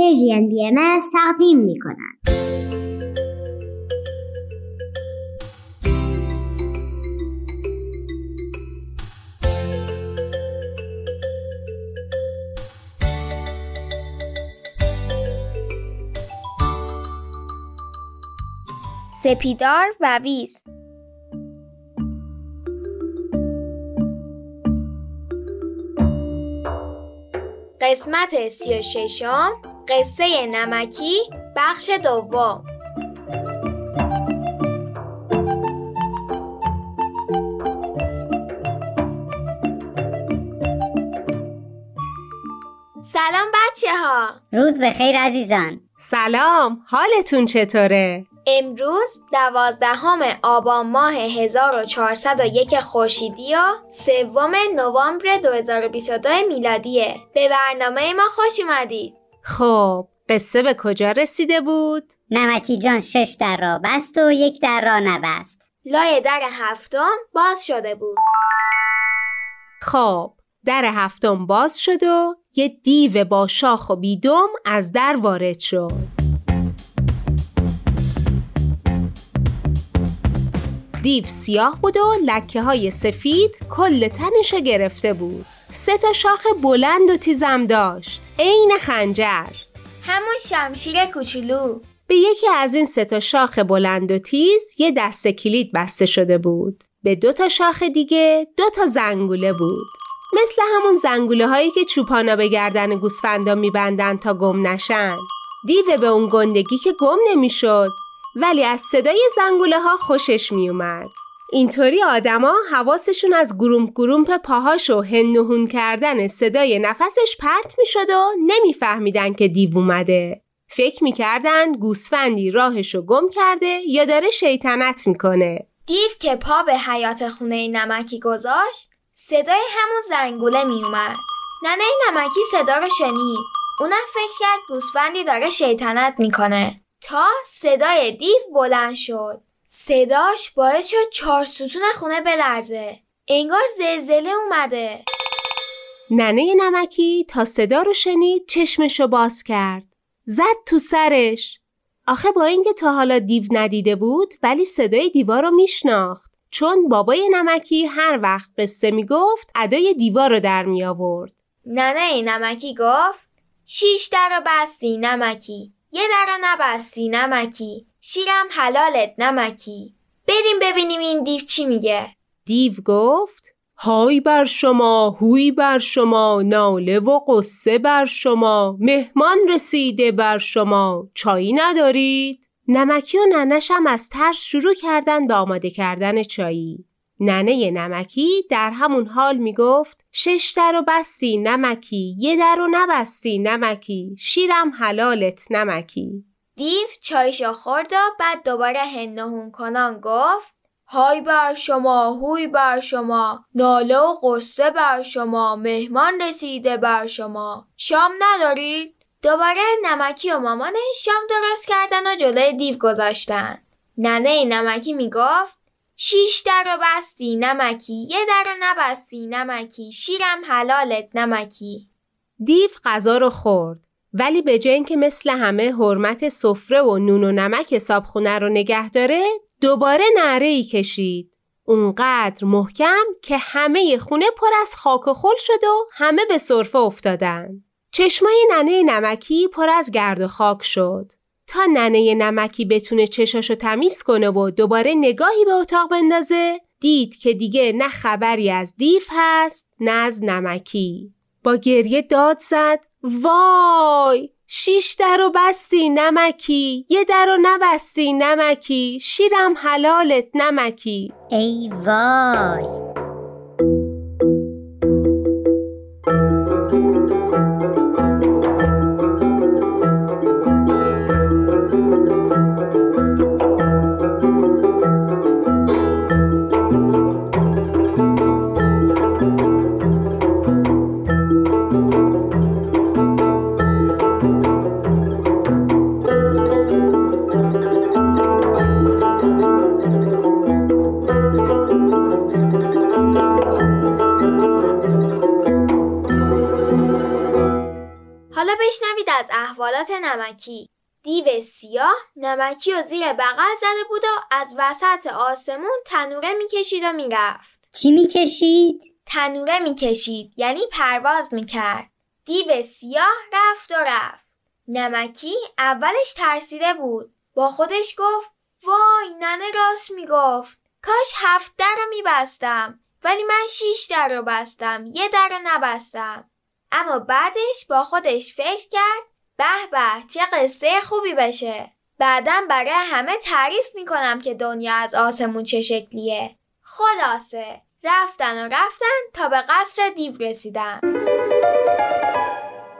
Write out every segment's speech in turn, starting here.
پیجین بی تقدیم می کنند. سپیدار و ویز قسمت سی و ششم قصه نمکی بخش دوم. سلام بچه ها روز بخیر عزیزان. سلام حالتون چطوره؟ امروز دوازدهم آبان ماه 1401 خورشیدی و سوم نوامبر 2022 میلادیه. به برنامه ما خوش اومدید. خب قصه به کجا رسیده بود؟ نمکی جان شش در را بست و یک در را نبست. لای در هفتم باز شده بود. خب در هفتم باز شد و یه دیو با شاخ و بیدم از در وارد شد. دیو سیاه بود و لکه های سفید کل تنش گرفته بود. سه تا شاخ بلند و تیزم داشت. عین خنجر. همون شمشیر کوچولو. به یکی از این سه تا شاخ بلند و تیز یه دست کلید بسته شده بود. به دو تا شاخ دیگه دو تا زنگوله بود. مثل همون زنگوله هایی که چوپانا به گردن گوسفندا میبندن تا گم نشن. دیو به اون گندگی که گم نمی‌شد. ولی از صدای زنگوله ها خوشش می اومد. اینطوری آدما حواسشون از گروم گرومپ پاهاش و کردن صدای نفسش پرت می شد و نمیفهمیدن که دیو اومده. فکر می‌کردن گوسفندی راهشو گم کرده یا داره شیطنت می‌کنه. دیو که پا به حیات خونه نمکی گذاشت صدای همون زنگوله میومد. ننه نمکی صدا رو شنید. اونم فکر کرد گوسفندی داره شیطنت می‌کنه. تا صدای دیو بلند شد صداش باعث شد چهار ستون خونه بلرزه. انگار زلزله اومده. ننه نمکی تا صدا رو شنید چشمشو باز کرد. زد تو سرش. آخه با اینکه تا حالا دیو ندیده بود ولی صدای دیوار رو میشناخت. چون بابای نمکی هر وقت قصه می‌گفت ادای دیوار رو در می آورد ننه نمکی گفت شیش در بستی نمکی. یه در نبستی نمکی. شیرم حلالت نمکی بریم ببینیم این دیو چی میگه. دیو گفت های بر شما هوی بر شما ناله و قصه بر شما مهمان رسیده بر شما چایی ندارید؟ نمکی و ننشم از ترس شروع کردن به آماده کردن چایی. ننه نمکی در همون حال می‌گفت شش در و بستی نمکی یه در و نبستی نمکی شیرم حلالت نمکی دیو چایشو خورد و بعد دوباره هنهون کنان گفت های بر شما هوی بر شما ناله و قصه بر شما مهمان رسیده بر شما شام ندارید؟ دوباره نمکی و مامانش شام درست کردن و جلوی دیو گذاشتن. ننه نمکی می‌گفت شیش در رو بستی نمکی یه در رو نبستی نمکی شیرم حلالت نمکی. دیو غذا رو خورد. ولی به جای اینکه مثل همه حرمت سفره و نون و نمک صابخونه رو نگه داره دوباره نعره ای کشید. اونقدر محکم که همه خونه پر از خاک و خل شد و همه به صرفه افتادن. چشمای ننه نمکی پر از گرد و خاک شد. تا ننه نمکی بتونه چشاشو تمیز کنه و دوباره نگاهی به اتاق بندازه دید که دیگه نه خبری از دیف هست نه از نمکی. با گریه داد زد وای شیش در و بستی نمکی یه در و نبستی نمکی شیرم حلالت نمکی. ای وای. نمکی. دیو سیاه نمکی و زیر بغل زده بود و از وسط آسمون تنوره می‌کشید و می‌رفت. چی می‌کشید؟ تنوره می‌کشید یعنی پرواز می‌کرد. دیو سیاه رفت و رفت. نمکی اولش ترسیده بود. با خودش گفت وای ننه راست می‌گفت. کاش هفت در رو میبستم. ولی من شیش در رو بستم. یه در رو نبستم. اما بعدش با خودش فکر کرد به به چه قصه خوبی بشه بعدم برای همه تعریف می‌کنم که دنیا از آسمون چه شکلیه. خلاصه رفتن و رفتن تا به قصر دیو رسیدن.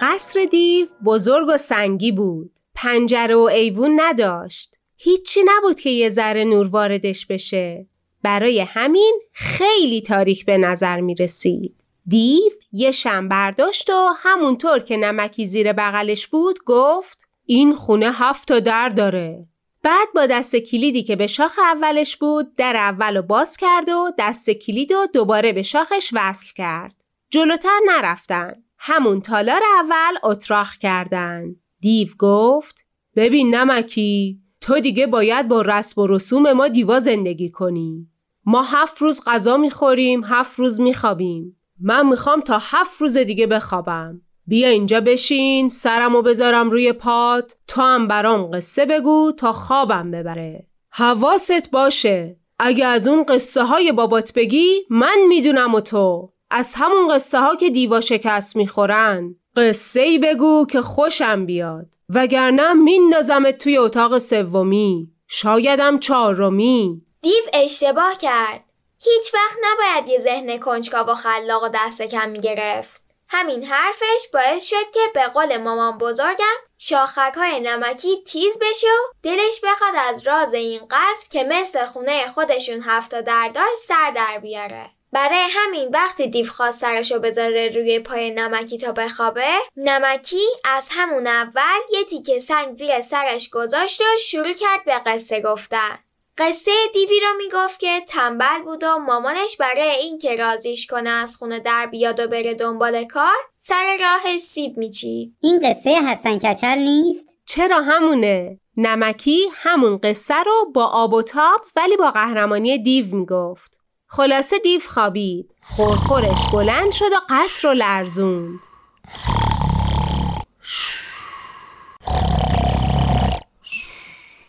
قصر دیو بزرگ و سنگی بود. پنجره و ایوون نداشت. هیچی نبود که یه ذره نور واردش بشه. برای همین خیلی تاریک به نظر می رسید. دیو یه شم برداشت و همونطور که نمکی زیر بغلش بود گفت این خونه هفت تا در داره. بعد با دست کلیدی که به شاخ اولش بود در اول رو باز کرد و دست کلید و دوباره به شاخش وصل کرد. جلوتر نرفتن. همون تالار اول اتراخ کردن. دیو گفت ببین نمکی تو دیگه باید با رسم و رسوم ما دیوا زندگی کنی. ما هفت روز غذا می‌خوریم هفت روز میخوابیم. من می‌خوام تا هفت روز دیگه بخوابم. بیا اینجا بشین سرمو بذارم روی پات تو هم برام قصه بگو تا خوابم ببره. حواست باشه. اگه از اون قصه های بابات بگی من می‌دونم و تو. از همون قصه ها که دیوا شکست می‌خورن. قصه ای بگو که خوشم بیاد. وگرنه میندازمت توی اتاق سومی. شایدم چهارمی. دیو اشتباه کرد. هیچ وقت نباید یه ذهن کنجکاو و خلاق و دست کم می‌گرفت. همین حرفش باعث شد که به قول مامان بزرگم شاخک های نمکی تیز بشه و دلش بخواد از راز این قصر که مثل خونه خودشون هفته در داشت سر در بیاره. برای همین وقتی دیو خواست سرشو بذاره روی پای نمکی تا بخوابه نمکی از همون اول یه تیکه سنگ زیر سرش گذاشت و شروع کرد به قصه گفتن. قصه دیوی رو می‌گفت که تنبل بود و مامانش برای اینکه رازیش کنه از خونه در بیاد و بره دنبال کار سر راه سیب میچید. این قصه حسن کچل نیست؟ چرا همونه؟ نمکی همون قصه رو با آب و تاب ولی با قهرمانی دیو می‌گفت. خلاصه دیو خوابید. خورخورش بلند شد و قصر رو لرزوند.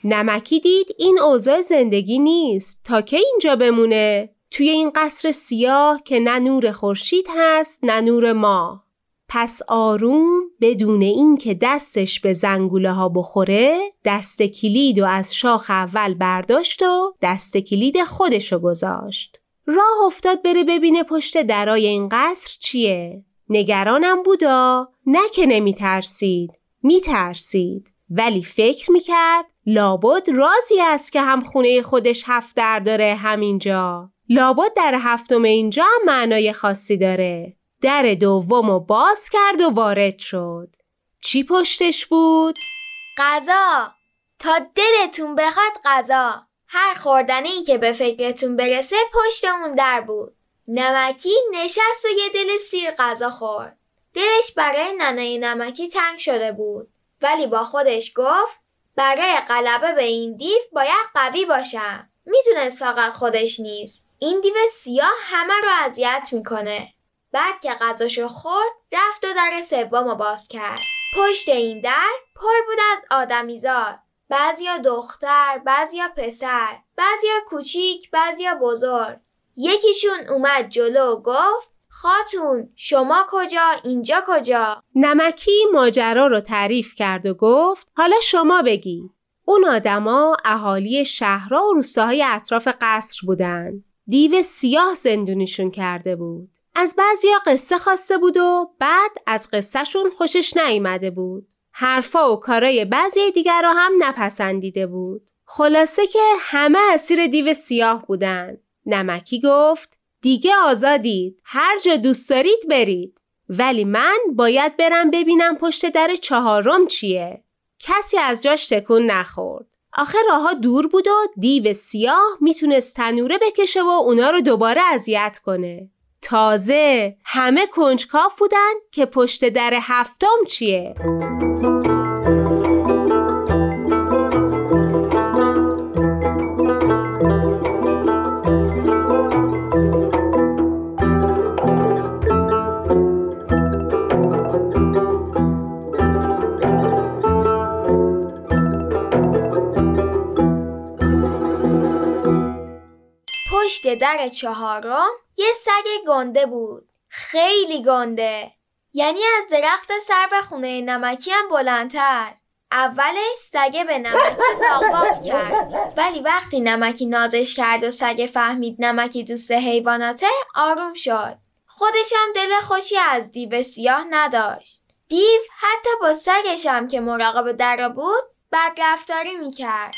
نمکی دید این اوضاع زندگی نیست. تا که اینجا بمونه؟ توی این قصر سیاه که نه نور خورشید هست نه نور ما. پس آروم بدون اینکه دستش به زنگوله ها بخوره دست کلید و از شاخ اول برداشت و دست کلید خودشو گذاشت. راه افتاد بره ببینه پشت درای این قصر چیه. نگرانم بودا. نه که نمی ترسید می ترسید ولی فکر می‌کرد لابد رازی است که هم خونه خودش هفت در داره همینجا. لابد در هفتم اینجا هم معنای خاصی داره. در دوم و باز کرد و وارد شد. چی پشتش بود؟ غذا. تا دلتون بخواد غذا. هر خوردنی که به فکرتون برسه پشت اون در بود. نمکی نشست و یه دل سیر غذا خورد. دلش برای ننه نمکی تنگ شده بود. ولی با خودش گفت برای غلبه به این دیو باید قوی باشم. می‌دونست فقط خودش نیست. این دیو سیاه همه رو اذیت می‌کنه. بعد که غذاشو خورد رفت و در سوم باز کرد. پشت این در پر بود از آدمیزاد. بعضیا دختر بعضیا پسر بعضیا کوچیک بعضیا بزرگ. یکیشون اومد جلو و گفت خاتون شما کجا؟ اینجا کجا؟ نمکی ماجرا رو تعریف کرد و گفت حالا شما بگی. اون آدما اهالی شهرها و روستاهای اطراف قصر بودن. دیو سیاه زندونیشون کرده بود. از بعضیا قصه خواسته بود و بعد از قصهشون خوشش نیامده بود. حرفا و کارای بعضی دیگر را هم نپسندیده بود. خلاصه که همه اسیر دیو سیاه بودن. نمکی گفت دیگه آزادید. هر جا دوست دارید برید. ولی من باید برم ببینم پشت در چهارم چیه. کسی از جاش تکون نخورد. آخه راهها دور بود و دیو سیاه می‌تونست تنوره بکشه و اونا رو دوباره اذیت کنه. تازه همه کنجکاف بودن که پشت در هفتم چیه. پشت در چهارم یه سگ گنده بود. خیلی گنده. یعنی از درخت سرو خونه نمکی هم بلندتر. اولش سگه به نمکی واق کرد. ولی وقتی نمکی نازش کرد و سگه فهمید نمکی دوست حیواناته آروم شد. خودش هم دل خوشی از دیو سیاه نداشت. دیو حتی با سگش هم که مراقب در بود بدرفتاری می‌کرد.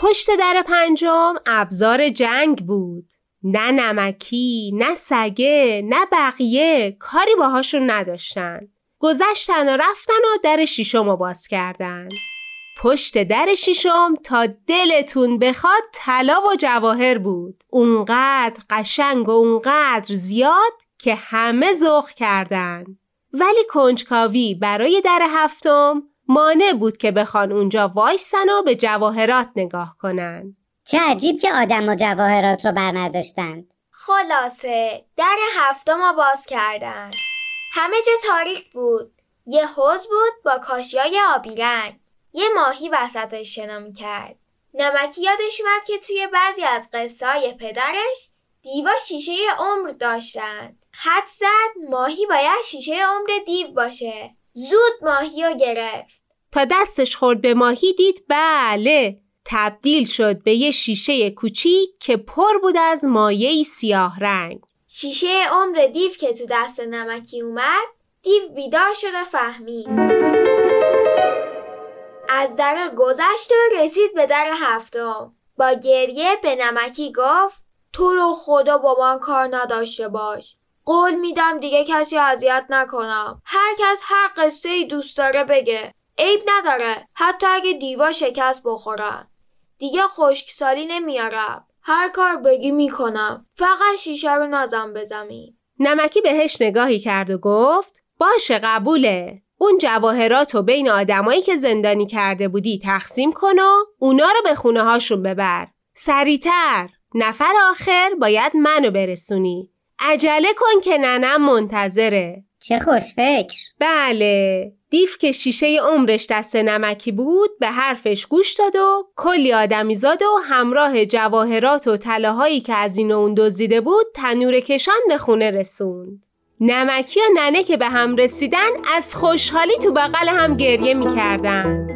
پشت در پنجم ابزار جنگ بود. نه نمکی نه سگه نه بقیه کاری باهاشون نداشتن. گذشتن و رفتن و در شیشم رو باز کردن. پشت در شیشم تا دلتون بخواد طلا و جواهر بود. اونقدر قشنگ و اونقدر زیاد که همه ذوق کردن. ولی کنجکاوی برای در هفتم مانع بود که بخوان اونجا وایسن و به جواهرات نگاه کنن. چه عجیب که آدم و جواهرات رو بر نداشتند. خلاصه در هفتم رو باز کردن. همه جا تاریک بود. یه حوز بود با کاشیای آبی رنگ. یه ماهی وسطش شنا کرد نمکی یادش اومد که توی بعضی از قصه پدرش دیوا شیشه عمر داشتند حد زد ماهی باید شیشه عمر دیو باشه. زود ماهی رو گرفت. تا دستش خورد به ماهی دید بله تبدیل شد به یه شیشه کوچیک که پر بود از مایه سیاه رنگ. شیشه عمر دیو که تو دست نمکی اومد دیو بیدار شد و فهمید. از در گذشت و رسید به در هفتم. با گریه به نمکی گفت تو رو خدا با من کار نداشته باش. قول میدم دیگه کسی اذیت نکنم. هر کس هر قصه ای دوست داره بگه. عیب نداره. حتی اگه دیوا شکست بخورن. دیگه خشکسالی نمیارم. هر کار بگی می‌کنم. فقط شیشه رو نزن به زمین نمکی بهش نگاهی کرد و گفت باشه قبوله. اون جواهرات رو بین آدمایی که زندانی کرده بودی تقسیم کن و اونا رو به خونه هاشون ببر. سریعتر. نفر آخر باید منو برسونی. عجله کن که ننم منتظره. چه خوش فکر. بله. دیف که شیشه عمرش دست نمکی بود به حرفش گوش داد و کلی آدمی زاد و همراه جواهرات و طلاهایی که از این و اون دزدیده بود تنور کشان به خونه رسوند. نمکی و ننه که به هم رسیدن از خوشحالی تو بغل هم گریه می‌کردن.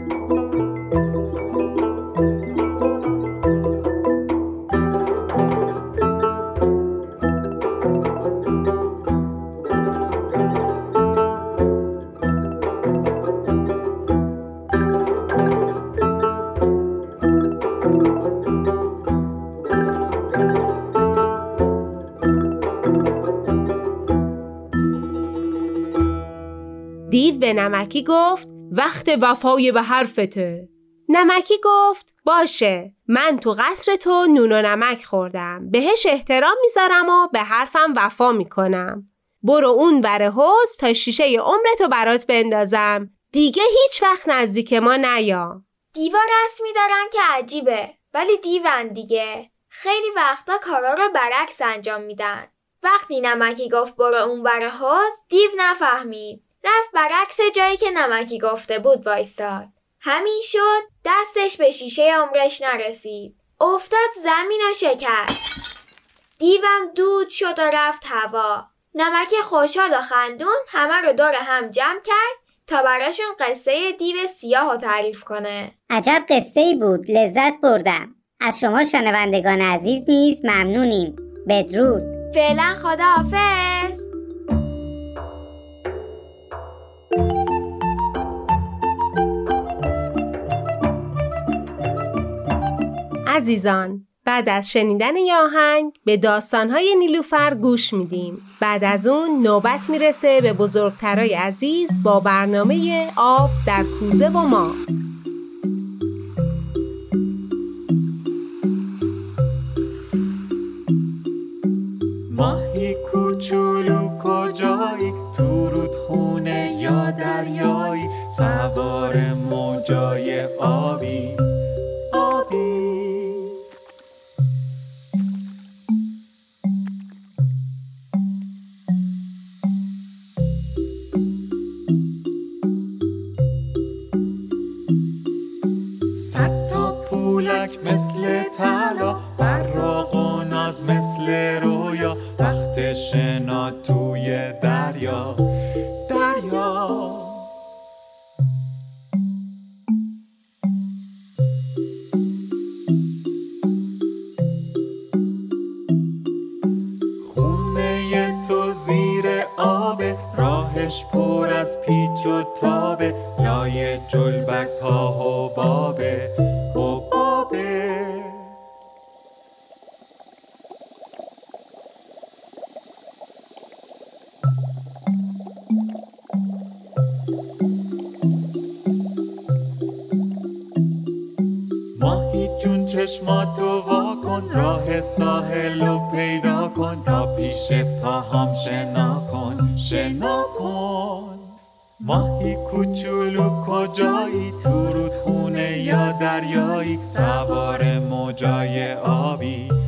نمکی گفت وقت وفای به حرفته. نمکی گفت باشه من تو قصر تو نون و نمک خوردم. بهش احترام می‌ذارم و به حرفم وفا می‌کنم. برو اون بر حوز تا شیشه عمرتو برات بندازم. دیگه هیچ وقت نزدیک ما نیا. دیوا رسمی دارن که عجیبه ولی دیون دیگه. خیلی وقتا کارا رو برعکس انجام میدن. وقتی نمکی گفت برو اون بر حوز دیو نفهمید. رفت برعکس جایی که نمکی گفته بود وایستاد. همین شد دستش به شیشه عمرش نرسید. افتاد زمین و شکست. دیوم دود شد و رفت هوا. نمکی خوشحال و خندون همه رو دور هم جمع کرد تا براشون قصه دیو سیاه رو تعریف کنه. عجب قصه ای بود لذت بردم. از شما شنوندگان عزیز نیز ممنونیم. بدرود. فعلا خداحافظ. عزیزان بعد از شنیدن یه آهنگ به داستانهای نیلوفر گوش میدیم. بعد از اون نوبت می‌رسه به بزرگترای عزیز با برنامه آب در کوزه و ما. ماهی کوچولو کجایی؟ تو رودخونه یا دریایی؟ سوار موجای آبی. مثل طلا براق و ناز مثل مثل رویا وقت شنا توی دریا دریا. خونه تو زیر آب راهش پر از پیچ و تابه. شنا کن ماهی کوچولو کجایی؟ تو رودخونه یا دریایی؟ سوار موجای آبی؟